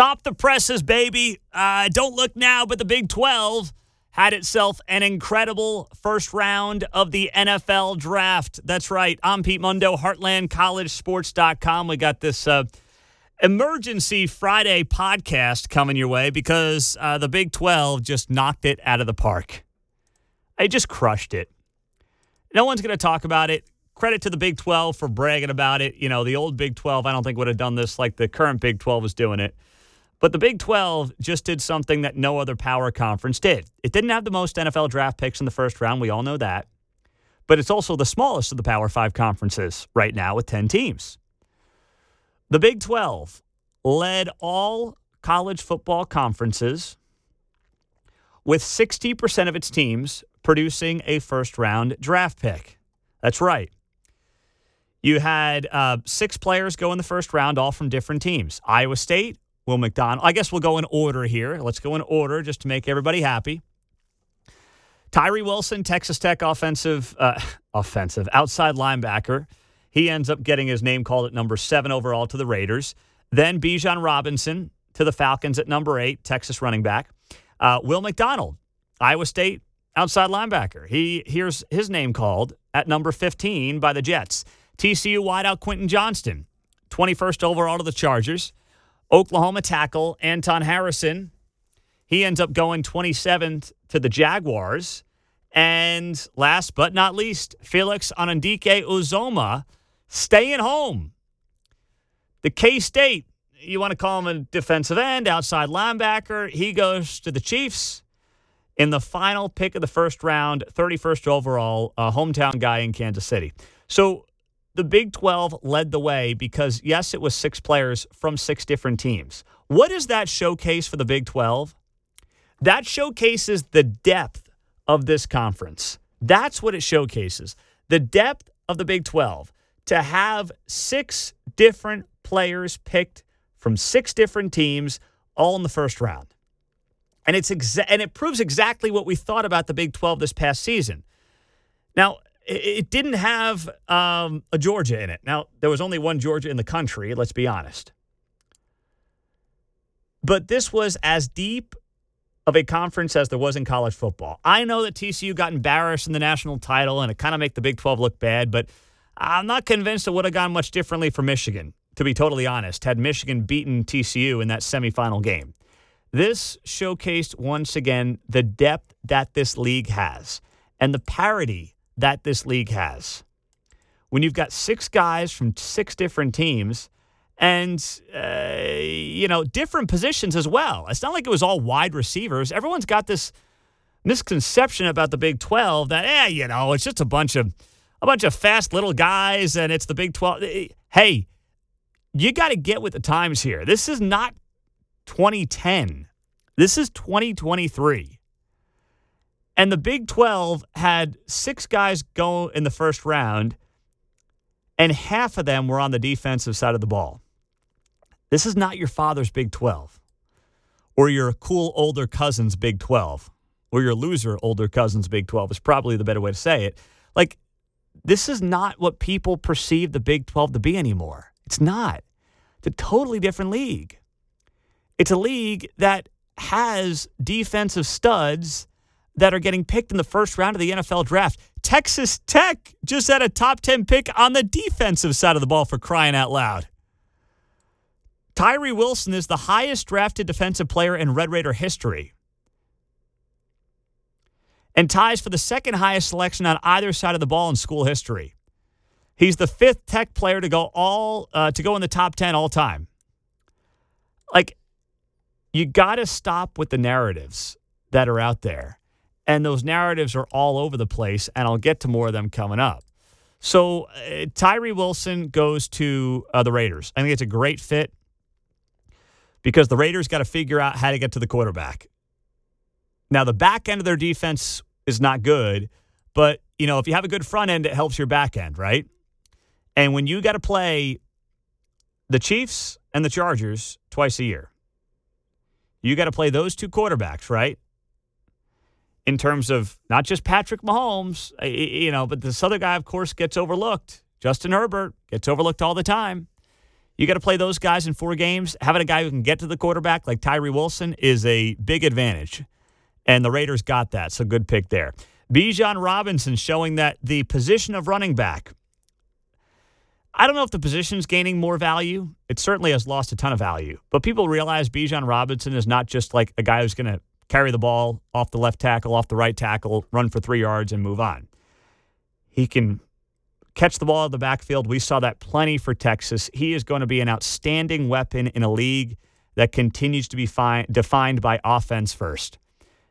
Stop the presses, baby. Uh, don't look now, but the Big 12 had itself an incredible first round of the NFL draft. That's right. I'm Pete Mundo, HeartlandCollegeSports.com. We got this uh, emergency Friday podcast coming your way because uh, the Big 12 just knocked it out of the park. They just crushed it. No one's going to talk about it. Credit to the Big 12 for bragging about it. You know, the old Big 12, I don't think would have done this like the current Big 12 is doing it. But the Big 12 just did something that no other power conference did. It didn't have the most NFL draft picks in the first round. We all know that. But it's also the smallest of the Power Five conferences right now with 10 teams. The Big 12 led all college football conferences with 60% of its teams producing a first round draft pick. That's right. You had uh, six players go in the first round, all from different teams. Iowa State, Will McDonald. I guess we'll go in order here. Let's go in order just to make everybody happy. Tyree Wilson, Texas Tech offensive, uh, offensive outside linebacker. He ends up getting his name called at number seven overall to the Raiders. Then Bijan Robinson to the Falcons at number eight, Texas running back. Uh, Will McDonald, Iowa State outside linebacker. He hears his name called at number 15 by the Jets. TCU wideout Quentin Johnston, 21st overall to the Chargers. Oklahoma tackle Anton Harrison. He ends up going 27th to the Jaguars. And last but not least, Felix Anudike Uzomah staying home. The K State, you want to call him a defensive end, outside linebacker. He goes to the Chiefs in the final pick of the first round, 31st overall, a hometown guy in Kansas City. So the Big 12 led the way because, yes, it was six players from six different teams. What does that showcase for the Big 12? That showcases the depth of this conference. That's what it showcases the depth of the Big 12 to have six different players picked from six different teams all in the first round. And it's exa- and it proves exactly what we thought about the Big 12 this past season. Now, it didn't have um, a Georgia in it. Now, there was only one Georgia in the country, let's be honest. But this was as deep of a conference as there was in college football. I know that TCU got embarrassed in the national title and it kind of make the Big 12 look bad, but I'm not convinced it would have gone much differently for Michigan, to be totally honest, had Michigan beaten TCU in that semifinal game. This showcased once again the depth that this league has and the parity that this league has. When you've got six guys from six different teams and, uh, you know, different positions as well. It's not like it was all wide receivers. Everyone's got this misconception about the Big 12 that, eh, you know, it's just a bunch of a bunch of fast little guys and it's the Big 12. Hey, you got to get with the times here. This is not 2010. This is 2023. And the Big 12 had six guys go in the first round, and half of them were on the defensive side of the ball. This is not your father's Big 12 or your cool older cousin's Big 12 or your loser older cousin's Big 12 is probably the better way to say it. Like, this is not what people perceive the Big 12 to be anymore. It's not. It's a totally different league. It's a league that has defensive studs that are getting picked in the first round of the NFL draft. Texas Tech just had a top 10 pick on the defensive side of the ball for crying out loud. Tyree Wilson is the highest drafted defensive player in Red Raider history and ties for the second highest selection on either side of the ball in school history. He's the fifth Tech player to go all uh, to go in the top 10 all time. Like you got to stop with the narratives that are out there and those narratives are all over the place, and I'll get to more of them coming up. So uh, Tyree Wilson goes to uh, the Raiders. I think it's a great fit because the Raiders got to figure out how to get to the quarterback. Now, the back end of their defense is not good, but you know if you have a good front end, it helps your back end, right? And when you got to play the Chiefs and the Chargers twice a year, you got to play those two quarterbacks, right? In terms of not just Patrick Mahomes, uh, you know, but this other guy, of course, gets overlooked. Justin Herbert gets overlooked all the time. You got to play those guys in four games. Having a guy who can get to the quarterback like Tyree Wilson is a big advantage. And the Raiders got that. So good pick there. Bijan Robinson showing that the position of running back. I don't know if the position's gaining more value. It certainly has lost a ton of value. But people realize Bijan Robinson is not just like a guy who's going to carry the ball off the left tackle, off the right tackle, run for three yards, and move on. He can catch the ball out of the backfield. We saw that plenty for Texas. He is going to be an outstanding weapon in a league that continues to be fi- defined by offense first.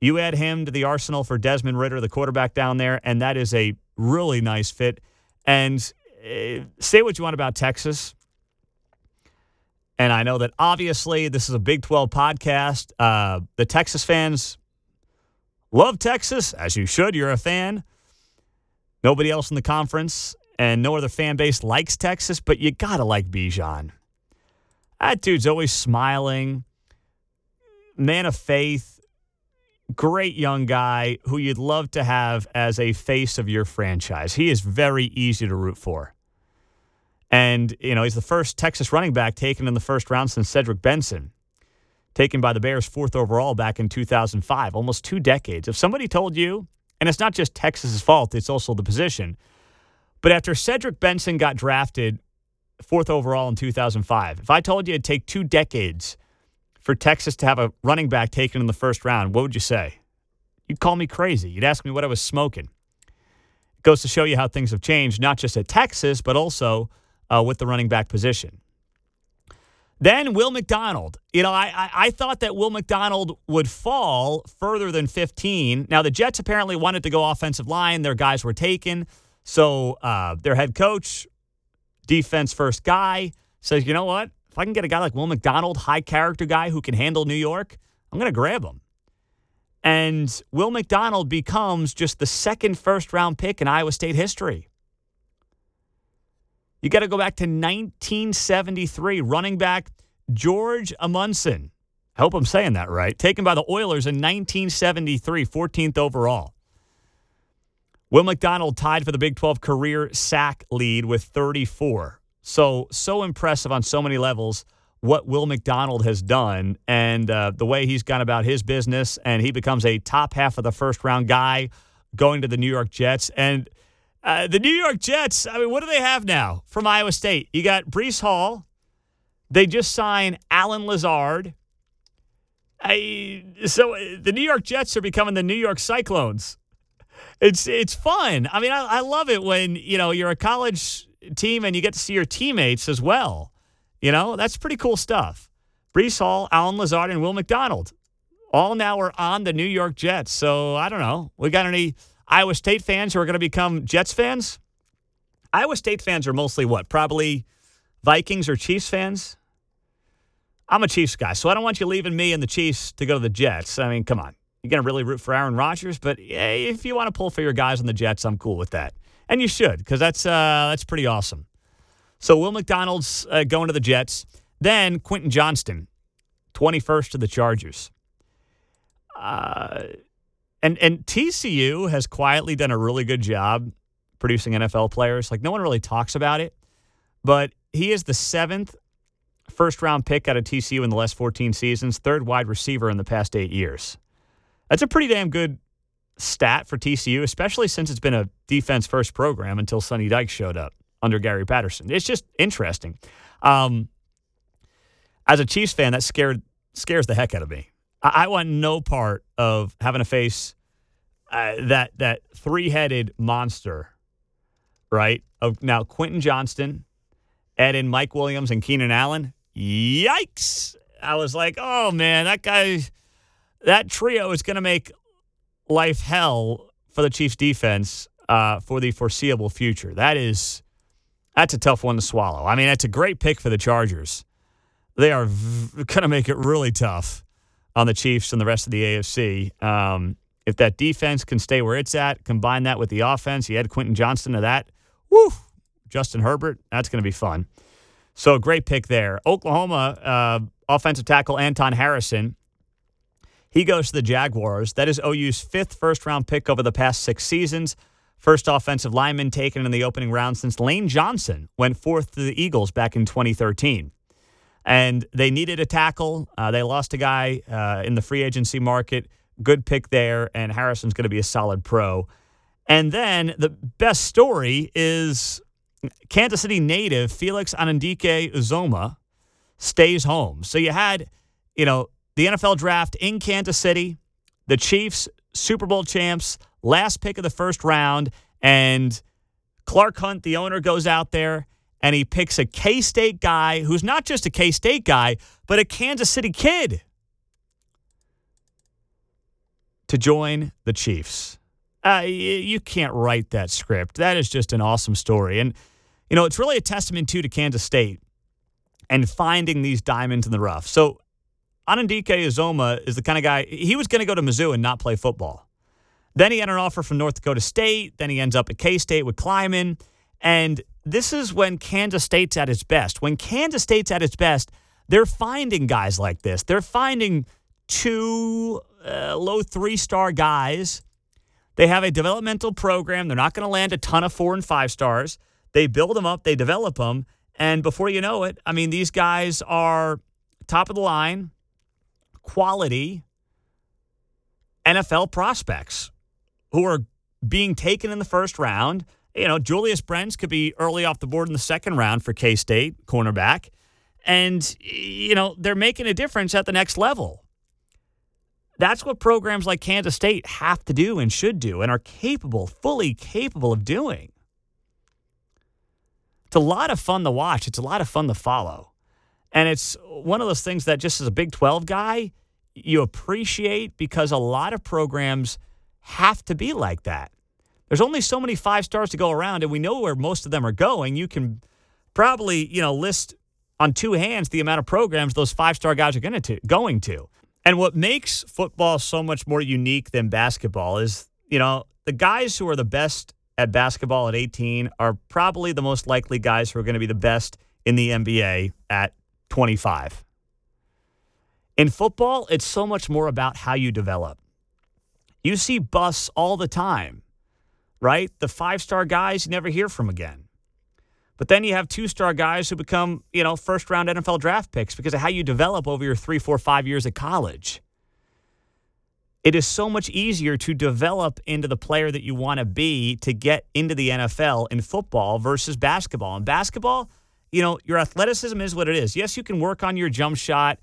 You add him to the arsenal for Desmond Ridder, the quarterback down there, and that is a really nice fit. And uh, say what you want about Texas. And I know that obviously this is a Big 12 podcast. Uh, the Texas fans love Texas, as you should. You're a fan. Nobody else in the conference and no other fan base likes Texas, but you got to like Bijan. That dude's always smiling, man of faith, great young guy who you'd love to have as a face of your franchise. He is very easy to root for. And, you know, he's the first Texas running back taken in the first round since Cedric Benson, taken by the Bears fourth overall back in 2005, almost two decades. If somebody told you, and it's not just Texas's fault, it's also the position, but after Cedric Benson got drafted fourth overall in 2005, if I told you it'd take two decades for Texas to have a running back taken in the first round, what would you say? You'd call me crazy. You'd ask me what I was smoking. It goes to show you how things have changed, not just at Texas, but also uh, with the running back position. Then Will McDonald. You know, I, I, thought that Will McDonald would fall further than 15. Now, the Jets apparently wanted to go offensive line. Their guys were taken. So uh, their head coach, defense first guy, says, you know what? If I can get a guy like Will McDonald, high character guy who can handle New York, I'm going to grab him. And Will McDonald becomes just the second first round pick in Iowa State history. You got to go back to 1973. Running back George Amundson. I hope I'm saying that right. Taken by the Oilers in 1973, 14th overall. Will McDonald tied for the Big 12 career sack lead with 34. So, so impressive on so many levels what Will McDonald has done and uh, the way he's gone about his business. And he becomes a top half of the first round guy going to the New York Jets. And uh, the New York Jets, I mean, what do they have now from Iowa State? You got Breece Hall. They just signed Allen Lazard. I, so uh, the New York Jets are becoming the New York Cyclones. It's it's fun. I mean, I, I love it when you know you're a college team and you get to see your teammates as well. You know, that's pretty cool stuff. Breece Hall, Allen Lazard, and Will McDonald all now are on the New York Jets. So I don't know. We got any Iowa State fans who are going to become Jets fans? Iowa State fans are mostly what? Probably Vikings or Chiefs fans? I'm a Chiefs guy, so I don't want you leaving me and the Chiefs to go to the Jets. I mean, come on. You're going to really root for Aaron Rodgers, but if you want to pull for your guys on the Jets, I'm cool with that. And you should, because that's, uh, that's pretty awesome. So Will McDonald's uh, going to the Jets. Then Quentin Johnston, 21st to the Chargers. Uh, and and TCU has quietly done a really good job producing NFL players. Like no one really talks about it, but he is the seventh first round pick out of TCU in the last 14 seasons, third wide receiver in the past eight years. That's a pretty damn good stat for TCU, especially since it's been a defense first program until Sonny Dykes showed up under Gary Patterson. It's just interesting. Um, as a Chiefs fan, that scared scares the heck out of me. I, I want no part of having to face uh, that that three headed monster, right? Of now Quentin Johnston, add in Mike Williams and Keenan Allen. Yikes! I was like, oh man, that guy, that trio is going to make life hell for the Chiefs defense uh, for the foreseeable future. That is, that's a tough one to swallow. I mean, it's a great pick for the Chargers. They are v- going to make it really tough on the Chiefs and the rest of the AFC. Um, if that defense can stay where it's at, combine that with the offense, you add Quentin Johnston to that, woo, Justin Herbert, that's going to be fun. So great pick there. Oklahoma uh, offensive tackle Anton Harrison, he goes to the Jaguars. That is OU's fifth first round pick over the past six seasons. First offensive lineman taken in the opening round since Lane Johnson went fourth to the Eagles back in 2013. And they needed a tackle. Uh, they lost a guy uh, in the free agency market. Good pick there, and Harrison's going to be a solid pro. And then the best story is Kansas City native Felix Anudike Uzomah stays home. So you had, you know, the NFL draft in Kansas City, the Chiefs, Super Bowl champs, last pick of the first round, and Clark Hunt, the owner, goes out there and he picks a K State guy who's not just a K State guy, but a Kansas City kid to join the Chiefs. Uh, you can't write that script. That is just an awesome story. And, you know, it's really a testament, too, to Kansas State and finding these diamonds in the rough. So, Anudike Uzomah is the kind of guy, he was going to go to Mizzou and not play football. Then he had an offer from North Dakota State. Then he ends up at K State with Klieman. And this is when Kansas State's at its best. When Kansas State's at its best, they're finding guys like this. They're finding two uh, low three star guys. They have a developmental program. They're not going to land a ton of four and five stars. They build them up, they develop them. And before you know it, I mean, these guys are top of the line, quality NFL prospects who are being taken in the first round. You know, Julius Brents could be early off the board in the second round for K State, cornerback. And, you know, they're making a difference at the next level. That's what programs like Kansas State have to do and should do and are capable, fully capable of doing. It's a lot of fun to watch. It's a lot of fun to follow. And it's one of those things that just as a Big 12 guy, you appreciate because a lot of programs have to be like that. There's only so many five stars to go around, and we know where most of them are going. You can probably, you know, list on two hands the amount of programs those five star guys are going to going to. And what makes football so much more unique than basketball is, you know, the guys who are the best at basketball at 18 are probably the most likely guys who are going to be the best in the NBA at 25. In football, it's so much more about how you develop. You see busts all the time, right? The five star guys you never hear from again. But then you have two star guys who become, you know, first round NFL draft picks because of how you develop over your three, four, five years at college. It is so much easier to develop into the player that you want to be to get into the NFL in football versus basketball. In basketball, you know, your athleticism is what it is. Yes, you can work on your jump shot.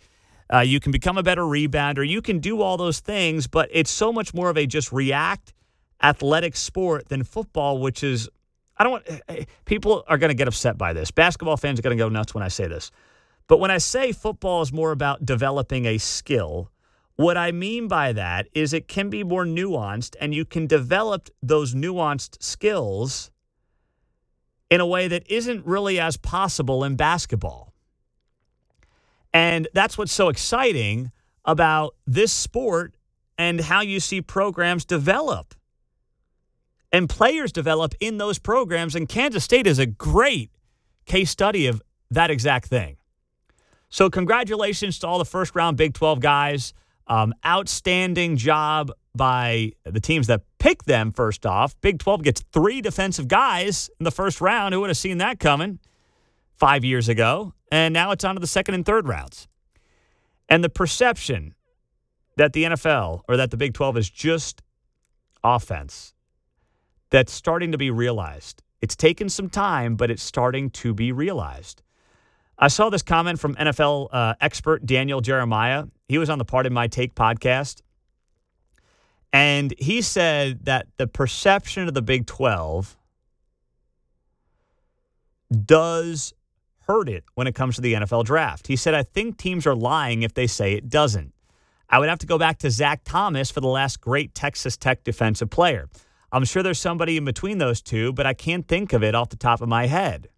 Uh, you can become a better rebounder. You can do all those things, but it's so much more of a just react athletic sport than football, which is I don't want eh, eh, people are going to get upset by this. Basketball fans are going to go nuts when I say this. But when I say football is more about developing a skill, what I mean by that is it can be more nuanced and you can develop those nuanced skills in a way that isn't really as possible in basketball. And that's what's so exciting about this sport and how you see programs develop and players develop in those programs. And Kansas State is a great case study of that exact thing. So, congratulations to all the first round Big 12 guys. Um, outstanding job by the teams that picked them first off. Big 12 gets three defensive guys in the first round. Who would have seen that coming five years ago? And now it's on to the second and third rounds. And the perception that the NFL or that the Big 12 is just offense that's starting to be realized. It's taken some time, but it's starting to be realized. I saw this comment from NFL uh, expert Daniel Jeremiah. He was on the Pardon My Take podcast. And he said that the perception of the Big 12 does hurt it when it comes to the NFL draft. He said, I think teams are lying if they say it doesn't. I would have to go back to Zach Thomas for the last great Texas Tech defensive player. I'm sure there's somebody in between those two, but I can't think of it off the top of my head.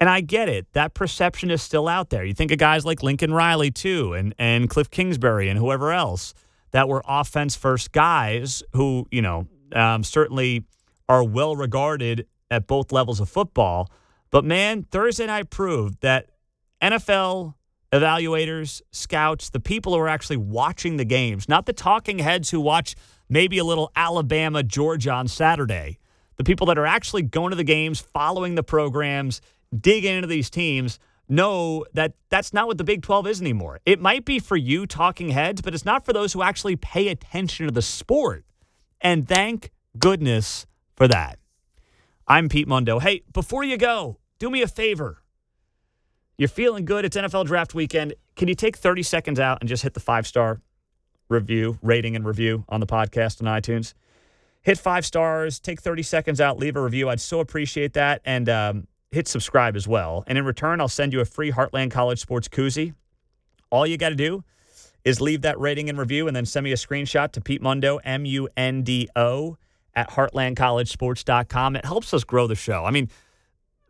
And I get it. That perception is still out there. You think of guys like Lincoln Riley, too, and, and Cliff Kingsbury and whoever else that were offense first guys who, you know, um, certainly are well regarded at both levels of football. But man, Thursday night proved that NFL evaluators, scouts, the people who are actually watching the games, not the talking heads who watch maybe a little Alabama, Georgia on Saturday. The people that are actually going to the games, following the programs, digging into these teams know that that's not what the Big 12 is anymore. It might be for you talking heads, but it's not for those who actually pay attention to the sport. And thank goodness for that. I'm Pete Mundo. Hey, before you go, do me a favor. You're feeling good. It's NFL draft weekend. Can you take 30 seconds out and just hit the five star review, rating, and review on the podcast on iTunes? Hit five stars, take 30 seconds out, leave a review. I'd so appreciate that. And um, hit subscribe as well. And in return, I'll send you a free Heartland College Sports koozie. All you got to do is leave that rating and review and then send me a screenshot to Pete Mundo, M U N D O, at heartlandcollegesports.com. It helps us grow the show. I mean,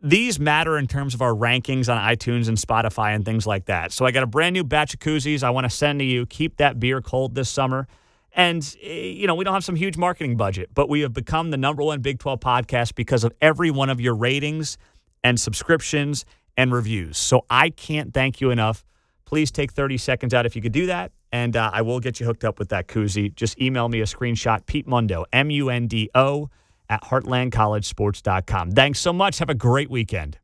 these matter in terms of our rankings on iTunes and Spotify and things like that. So I got a brand new batch of koozies I want to send to you. Keep that beer cold this summer. And, eh, you know, we don't have some huge marketing budget, but we have become the number one Big 12 podcast because of every one of your ratings and subscriptions and reviews. So I can't thank you enough. Please take 30 seconds out if you could do that, and uh, I will get you hooked up with that koozie. Just email me a screenshot, Pete Mundo, M U N D O, at heartlandcollegesports.com. Thanks so much. Have a great weekend.